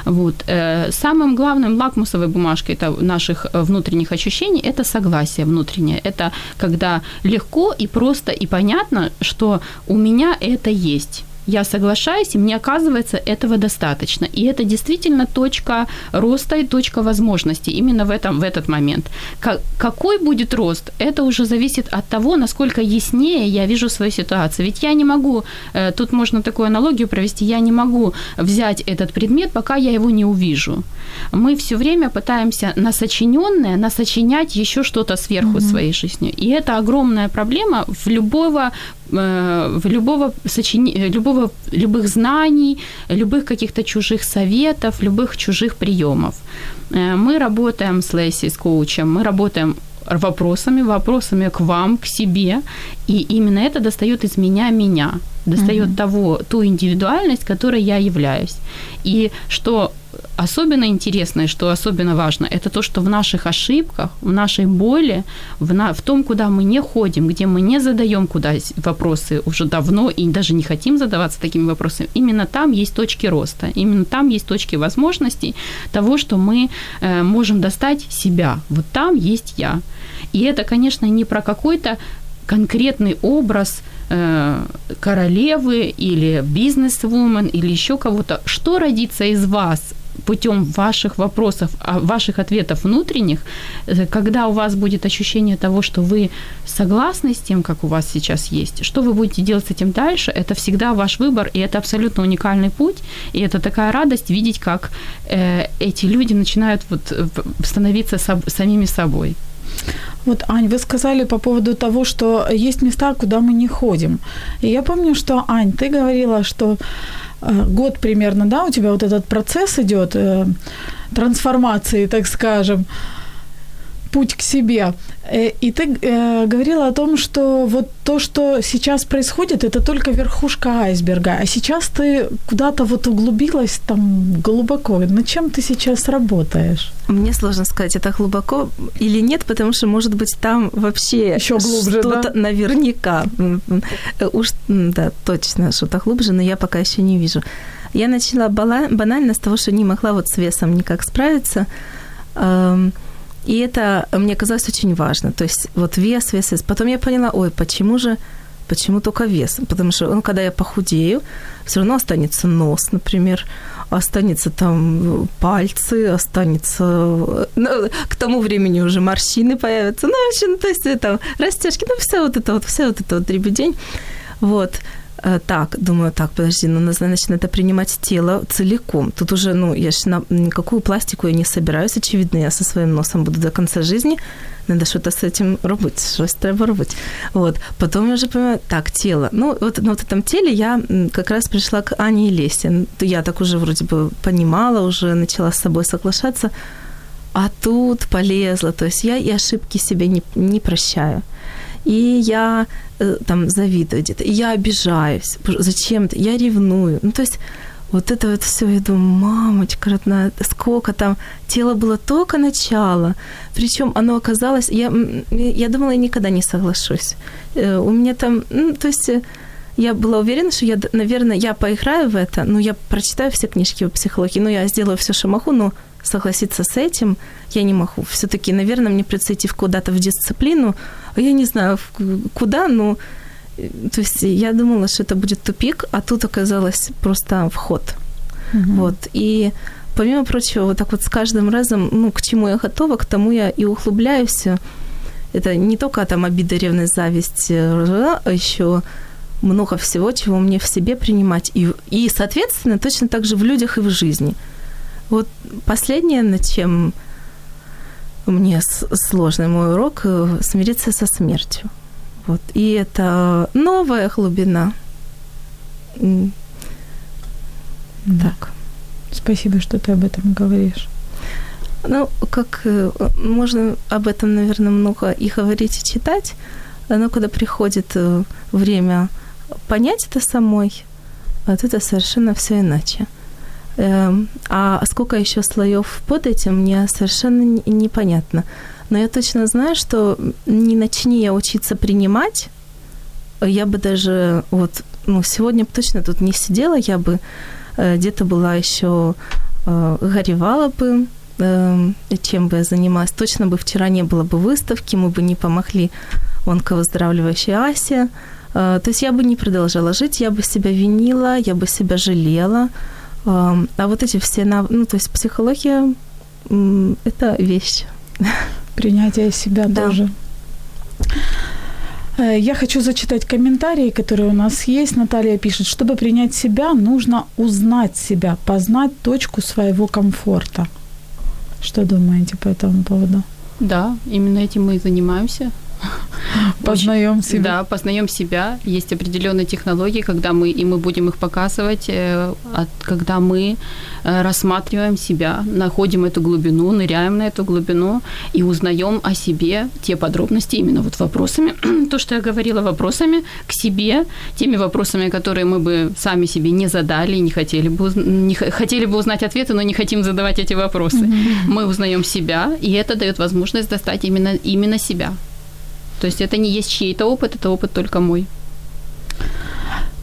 Вот. Э, самым главным лакмусовой бумажкой это наших внутренних ощущений – это согласие внутреннее. Это когда легко и просто и понятно, что у меня это есть я соглашаюсь, и мне оказывается этого достаточно. И это действительно точка роста и точка возможностей именно в, этом, в этот момент. Как, какой будет рост, это уже зависит от того, насколько яснее я вижу свою ситуацию. Ведь я не могу, э, тут можно такую аналогию провести, я не могу взять этот предмет, пока я его не увижу. Мы все время пытаемся на сочиненное, насочинять еще что-то сверху mm-hmm. своей жизни. И это огромная проблема в любого любого сочини... любого, любых знаний, любых каких-то чужих советов, любых чужих приемов. Э, мы работаем с Лейси, с коучем, мы работаем вопросами, вопросами к вам, к себе, и именно это достает из меня меня, достает mm-hmm. того, ту индивидуальность, которой я являюсь. И что особенно интересное, что особенно важно, это то, что в наших ошибках, в нашей боли, в, на, в том, куда мы не ходим, где мы не задаем куда вопросы уже давно и даже не хотим задаваться такими вопросами, именно там есть точки роста, именно там есть точки возможностей того, что мы э, можем достать себя. Вот там есть я. И это, конечно, не про какой-то конкретный образ э, королевы или бизнес-вумен или еще кого-то. Что родится из вас путем ваших вопросов, а, ваших ответов внутренних, э, когда у вас будет ощущение того, что вы согласны с тем, как у вас сейчас есть, что вы будете делать с этим дальше, это всегда ваш выбор, и это абсолютно уникальный путь, и это такая радость видеть, как э, эти люди начинают вот становиться соб- самими собой. Вот, Ань, вы сказали по поводу того, что есть места, куда мы не ходим. И я помню, что, Ань, ты говорила, что э, год примерно, да, у тебя вот этот процесс идет э, трансформации, так скажем, путь к себе. Э, и ты э, говорила о том, что вот то, что сейчас происходит, это только верхушка айсберга, а сейчас ты куда-то вот углубилась там глубоко. Над чем ты сейчас работаешь? Мне сложно сказать, это глубоко или нет, потому что, может быть, там вообще Еще глубже, что-то да? наверняка. Уж, да, точно, что-то глубже, но я пока еще не вижу. Я начала банально с того, что не могла вот с весом никак справиться. И это мне казалось очень важно. То есть вот вес, вес, вес. Потом я поняла, ой, почему же, почему только вес? Потому что, ну, когда я похудею, все равно останется нос, например, останется там пальцы, останется... Ну, к тому времени уже морщины появятся. Ну, в общем, то есть это растяжки, ну, все вот это вот, все вот это вот дребедень. Вот. Э, так, думаю, так, подожди, ну, значит, надо принимать тело целиком. Тут уже, ну, я же на никакую пластику я не собираюсь, очевидно, я со своим носом буду до конца жизни. Надо что-то с этим робити, щось треба робити. Вот. Потом я уже понимаю, так, тело. Ну, вот на вот этом теле я как раз пришла к Ане и Лесе. Я так уже вроде бы понимала, уже начала с собой соглашаться. А тут полезла. То есть я и ошибки себе не, не прощаю и я э, там завидую где-то, и я обижаюсь, зачем-то, я ревную. Ну, то есть вот это вот все, я думаю, мамочка родная, сколько там, тело было только начало, причем оно оказалось, я, я думала, я никогда не соглашусь. Э, у меня там, ну, то есть э, я была уверена, что я, наверное, я поиграю в это, ну, я прочитаю все книжки по психологии, ну, я сделаю все, что могу, но согласиться с этим я не могу. Все-таки, наверное, мне придется идти куда-то в дисциплину. Я не знаю, куда, но э, то есть я думала, что это будет тупик, а тут оказалось просто вход. Угу. Вот. И помимо прочего, вот так вот с каждым разом, ну, к чему я готова, к тому я и углубляюсь. Это не только там обида, ревность, зависть, э, а еще много всего, чего мне в себе принимать. И, и, соответственно, точно так же в людях и в жизни – вот последнее, над чем мне сложный мой урок, э, смириться со смертью. Вот. И это новая глубина. Так. Спасибо, что ты об этом говоришь. Ну, как э, можно об этом, наверное, много и говорить, и читать, но когда приходит э, время понять это самой, вот это совершенно все иначе. Эм, а сколько еще слоев под этим, мне совершенно непонятно. Но я точно знаю, что не начни я учиться принимать, я бы даже вот, ну, сегодня бы точно тут не сидела, я бы э, где-то была еще э, горевала бы, э, чем бы я занималась. Точно бы вчера не было бы выставки, мы бы не помогли онковыздоравливающей Асе. Э, то есть я бы не продолжала жить, я бы себя винила, я бы себя жалела. А вот эти все, ну, то есть психология – это вещь. Принятие себя да. тоже. Э, я хочу зачитать комментарии, которые у нас есть. Наталья пишет, чтобы принять себя, нужно узнать себя, познать точку своего комфорта. Что думаете по этому поводу? Да, именно этим мы и занимаемся. Познаем себя. Да, познаем себя. Есть определенные технологии, когда мы, и мы будем их показывать, э, когда мы э, рассматриваем себя, находим эту глубину, ныряем на эту глубину и узнаем о себе те подробности, именно вот вопросами, то, что я говорила, вопросами к себе, теми вопросами, которые мы бы сами себе не задали, не хотели бы, не хотели бы узнать ответы, но не хотим задавать эти вопросы. Mm-hmm. Мы узнаем себя, и это дает возможность достать именно, именно себя. То есть это не есть чей-то опыт, это опыт только мой.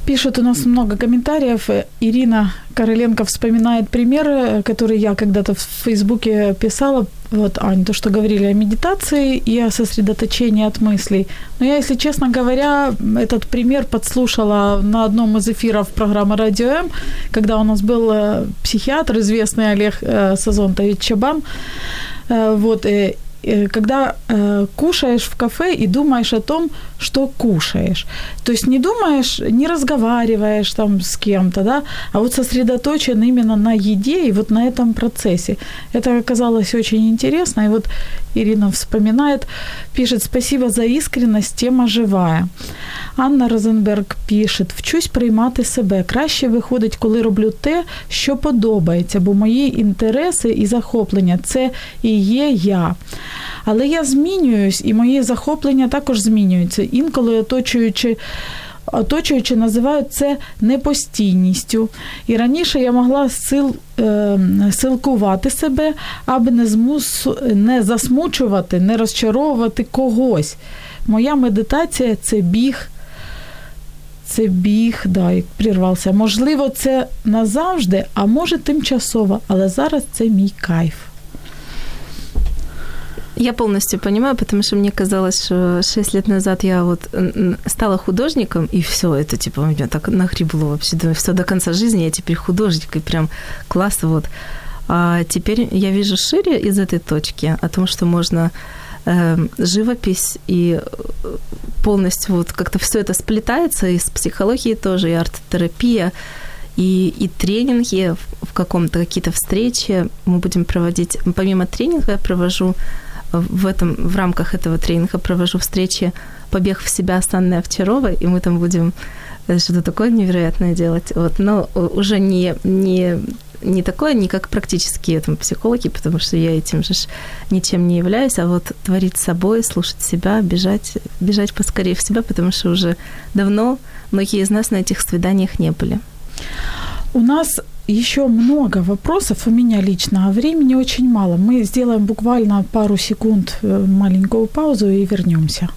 Пишут у нас много комментариев. Ирина Короленко вспоминает примеры, которые я когда-то в Фейсбуке писала. Вот, Ань, то, что говорили о медитации и о сосредоточении от мыслей. Но я, если честно говоря, этот пример подслушала на одном из эфиров программы «Радио М», когда у нас был э, психиатр, известный Олег э, Сазонтович Чабан. Э, вот, Э, когда э, кушаешь в кафе и думаешь о том, что кушаешь. То есть не думаешь, не разговариваешь там с кем-то, да, а вот сосредоточен именно на еде и вот на этом процессе. Это оказалось очень интересно. И вот Ирина вспоминает, пишет, спасибо за искренность, тема живая. Анна Розенберг пише: вчусь приймати себе. Краще виходить, коли роблю те, що подобається, бо мої інтереси і захоплення це і є я. Але я змінююсь, і мої захоплення також змінюються. Інколи оточуючи. Оточуючи, називають це непостійністю. І раніше я могла сил, е, силкувати себе, аби не, змус, не засмучувати, не розчаровувати когось. Моя медитація це біг. Це біг, да, як прірвався. Можливо, це назавжди, а може тимчасово, але зараз це мій кайф. Я полностью понимаю, потому что мне казалось, что 6 лет назад я вот стала художником, и все это, типа, меня так нагребло вообще. Думаю, все до конца жизни я теперь художник, и прям класс, вот. А теперь я вижу шире из этой точки о том, что можно э, живопись и полностью вот как-то все это сплетается, и с психологией тоже, и арт-терапия, и, и тренинги в каком-то, какие-то встречи мы будем проводить. Помимо тренинга я провожу в, этом, в рамках этого тренинга провожу встречи «Побег в себя» с Анной Овчаровой, и мы там будем э, что-то такое невероятное делать. Вот. Но уже не, не, не такое, не как практические там, психологи, потому что я этим же ничем не являюсь, а вот творить с собой, слушать себя, бежать, бежать поскорее в себя, потому что уже давно многие из нас на этих свиданиях не были. У нас еще много вопросов у меня лично, а времени очень мало. Мы сделаем буквально пару секунд э, маленькую паузу и вернемся.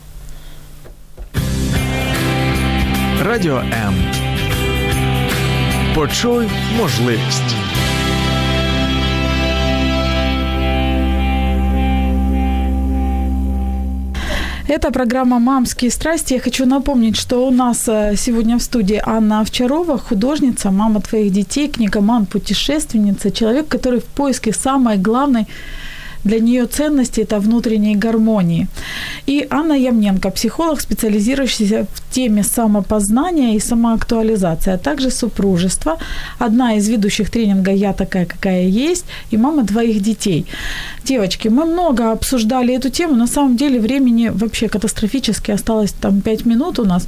Радіо М. Почуй можливість. Это программа «Мамские страсти». Я хочу напомнить, что у нас э, сегодня в студии Анна Овчарова, художница, мама твоих детей, книгоман, путешественница, человек, который в поиске самой главной для нее ценности – это внутренней гармонии. И Анна Ямненко, психолог, специализирующийся в теме самопознания и самоактуализации, а также супружества. Одна из ведущих тренинга «Я такая, какая есть» и мама двоих детей. Девочки, мы много обсуждали эту тему. На самом деле времени вообще катастрофически осталось там 5 минут у нас.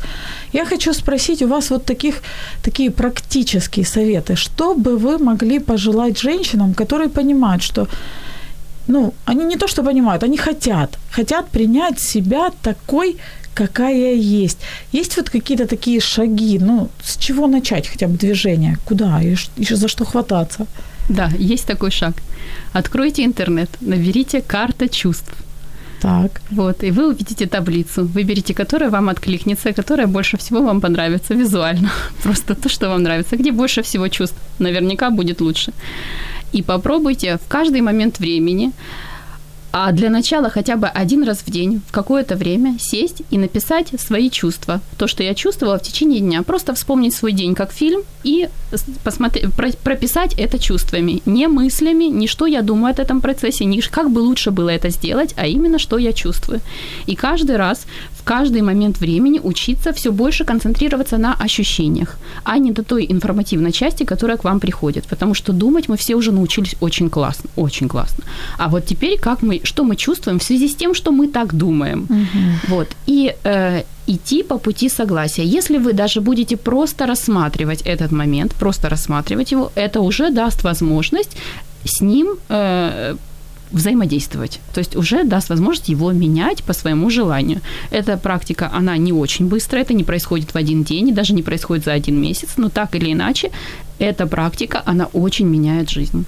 Я хочу спросить у вас вот таких, такие практические советы. Что бы вы могли пожелать женщинам, которые понимают, что ну, они не то что понимают, они хотят, хотят принять себя такой, какая есть. Есть вот какие-то такие шаги, ну, с чего начать хотя бы движение, куда и, и за что хвататься? Да, есть такой шаг. Откройте интернет, наберите «карта чувств». Так. Вот, и вы увидите таблицу, выберите, которая вам откликнется, которая больше всего вам понравится визуально. Просто то, что вам нравится. Где больше всего чувств, наверняка будет лучше и попробуйте в каждый момент времени а для начала хотя бы один раз в день, в какое-то время сесть и написать свои чувства. То, что я чувствовала в течение дня. Просто вспомнить свой день как фильм и посмотреть, прописать это чувствами. Не мыслями, не что я думаю о этом процессе, не как бы лучше было это сделать, а именно что я чувствую. И каждый раз, в каждый момент времени учиться все больше концентрироваться на ощущениях, а не до той информативной части, которая к вам приходит. Потому что думать мы все уже научились очень классно, очень классно. А вот теперь как мы что мы чувствуем в связи с тем, что мы так думаем. Угу. Вот. И э, идти по пути согласия. Если вы даже будете просто рассматривать этот момент, просто рассматривать его, это уже даст возможность с ним э, взаимодействовать. То есть уже даст возможность его менять по своему желанию. Эта практика, она не очень быстрая, это не происходит в один день, и даже не происходит за один месяц, но так или иначе, эта практика, она очень меняет жизнь.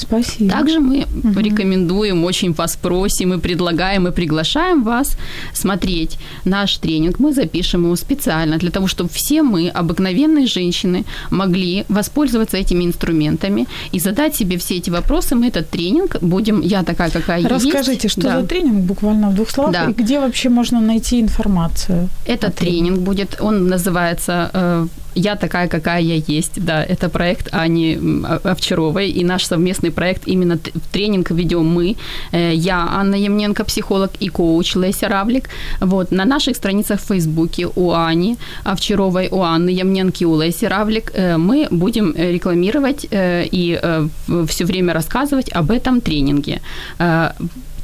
Спасибо. Также мы угу. рекомендуем, очень вас просим и предлагаем и приглашаем вас смотреть наш тренинг. Мы запишем его специально для того, чтобы все мы, обыкновенные женщины, могли воспользоваться этими инструментами и задать себе все эти вопросы. Мы этот тренинг будем, я такая, какая Расскажите, есть. Расскажите, что да. за тренинг буквально в двух словах да. и где вообще можно найти информацию? Этот тренинг будет, он называется э, я такая, какая я есть. Да, это проект Ани Овчаровой, и наш совместный проект именно тренинг ведем мы. Э, я, Анна Емненко, психолог, и коуч Леся Равлик. Вот, на наших страницах в Фейсбуке у Ани Овчаровой, у Анны Емненки, у Леси Равлик э, мы будем рекламировать э, и все время рассказывать об этом тренинге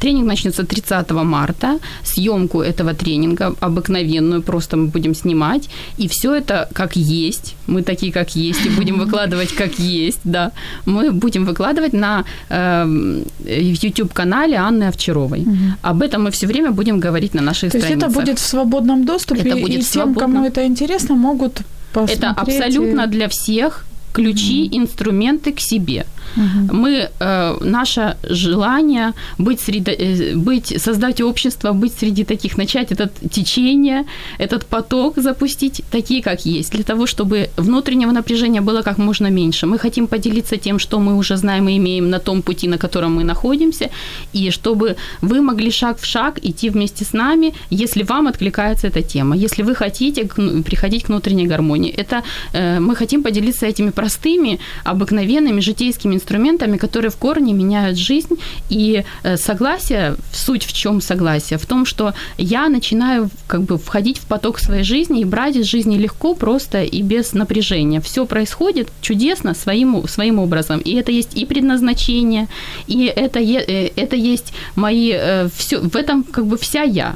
Тренинг начнется 30 марта. Съемку этого тренинга обыкновенную просто мы будем снимать. И все это как есть. Мы такие, как есть, и будем выкладывать как есть, да. Мы будем выкладывать на э, YouTube-канале Анны Овчаровой. Угу. Об этом мы все время будем говорить на нашей То страницах. То есть это будет в свободном доступе, это будет и свободно. тем, кому это интересно, могут посмотреть. Это абсолютно для всех ключи, угу. инструменты к себе. Угу. Мы, э, наше желание быть, среди, э, быть, создать общество, быть среди таких, начать этот течение, этот поток запустить, такие, как есть, для того, чтобы внутреннего напряжения было как можно меньше. Мы хотим поделиться тем, что мы уже знаем и имеем на том пути, на котором мы находимся, и чтобы вы могли шаг в шаг идти вместе с нами, если вам откликается эта тема, если вы хотите приходить к внутренней гармонии. Это э, мы хотим поделиться этими простыми, обыкновенными житейскими инструментами, которые в корне меняют жизнь. И э, согласие, суть в чем согласие? В том, что я начинаю как бы входить в поток своей жизни и брать из жизни легко, просто и без напряжения. Все происходит чудесно своим, своим образом. И это есть и предназначение, и это, э, это есть мои... Э, Все, в этом как бы вся я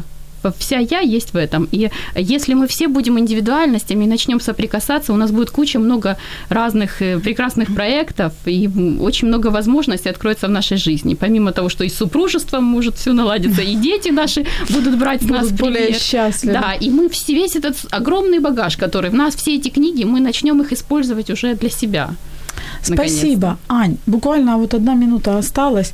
вся я есть в этом. И если мы все будем индивидуальностями и начнем соприкасаться, у нас будет куча много разных э, прекрасных проектов и очень много возможностей откроется в нашей жизни. Помимо того, что и с супружеством может все наладиться, и дети наши будут брать с нас будут более счастливы. Да, и мы все, весь этот огромный багаж, который в нас, все эти книги, мы начнем их использовать уже для себя. Спасибо, Ань. Буквально вот одна минута осталась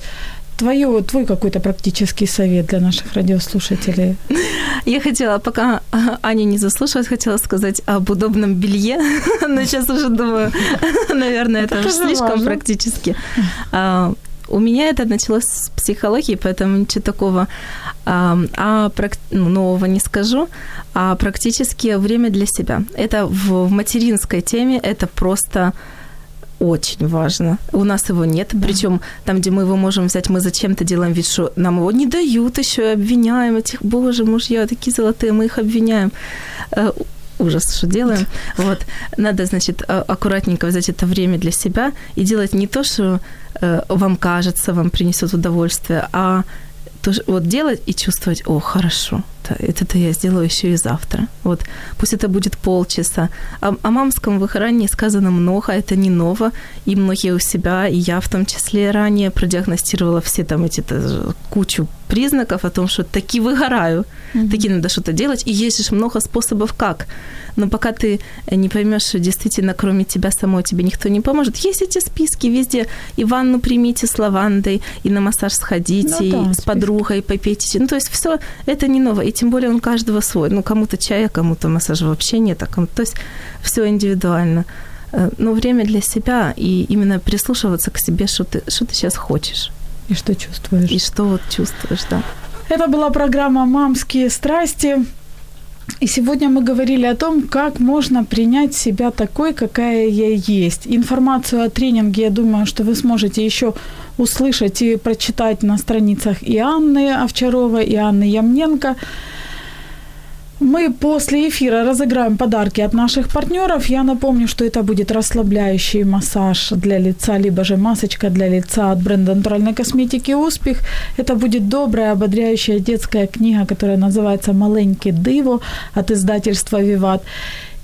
твое, твой какой-то практический совет для наших радиослушателей? Я хотела, пока Аня не заслушалась, хотела сказать об удобном белье, но сейчас уже думаю, наверное, это, это слишком важно. практически. А, у меня это началось с психологии, поэтому ничего такого а, а, ну, нового не скажу. А практически время для себя. Это в материнской теме, это просто очень важно. У нас его нет. Да. Причем там, где мы его можем взять, мы зачем-то делаем вид, что нам его не дают еще, и обвиняем этих, боже, мужья такие золотые, мы их обвиняем. Э, ужас, что делаем. Вот. Надо, значит, а, аккуратненько взять это время для себя и делать не то, что э, вам кажется, вам принесет удовольствие, а то, вот делать и чувствовать, о, хорошо, это-то я сделаю еще и завтра. Вот пусть это будет полчаса. О, о мамском выгорании сказано много, это не ново, и многие у себя, и я в том числе ранее продиагностировала все там эти кучу признаков о том, что таки выгораю, mm-hmm. таки надо что-то делать, и есть же много способов как. Но пока ты не поймешь, что действительно кроме тебя самой тебе никто не поможет, есть эти списки везде, и ванну примите с лавандой, и на массаж сходите, ну, да, и с подругой попейте. Ну, то есть все это не ново, и тем более он каждого свой. Ну, кому-то чая, кому-то массаж вообще нет, а кому то есть все индивидуально. Э, но время для себя и именно прислушиваться к себе, что ты, что ты сейчас хочешь. И что чувствуешь. И что вот чувствуешь, да. Это была программа «Мамские страсти». И сегодня мы говорили о том, как можно принять себя такой, какая я есть. Информацию о тренинге, я думаю, что вы сможете еще услышать и прочитать на страницах и Анны Овчаровой, и Анны Ямненко. Мы после эфира разыграем подарки от наших партнеров. Я напомню, что это будет расслабляющий массаж для лица, либо же масочка для лица от бренда натуральной косметики «Успех». Это будет добрая, ободряющая детская книга, которая называется «Маленький диво» от издательства «Виват».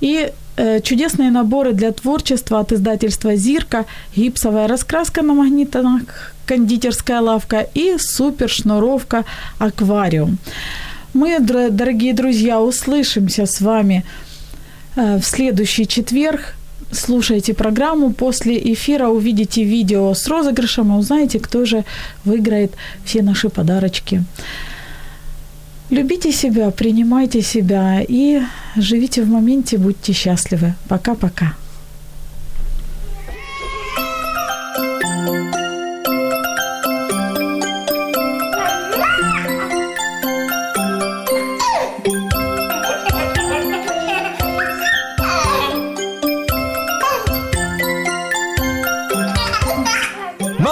И э, чудесные наборы для творчества от издательства «Зирка», гипсовая раскраска на магнитах, кондитерская лавка и супер шнуровка «Аквариум». Мы, дорогие друзья, услышимся с вами э, в следующий четверг. Слушайте программу. После эфира увидите видео с розыгрышем и узнаете, кто же выиграет все наши подарочки. Любите себя, принимайте себя и живите в моменте, будьте счастливы. Пока-пока.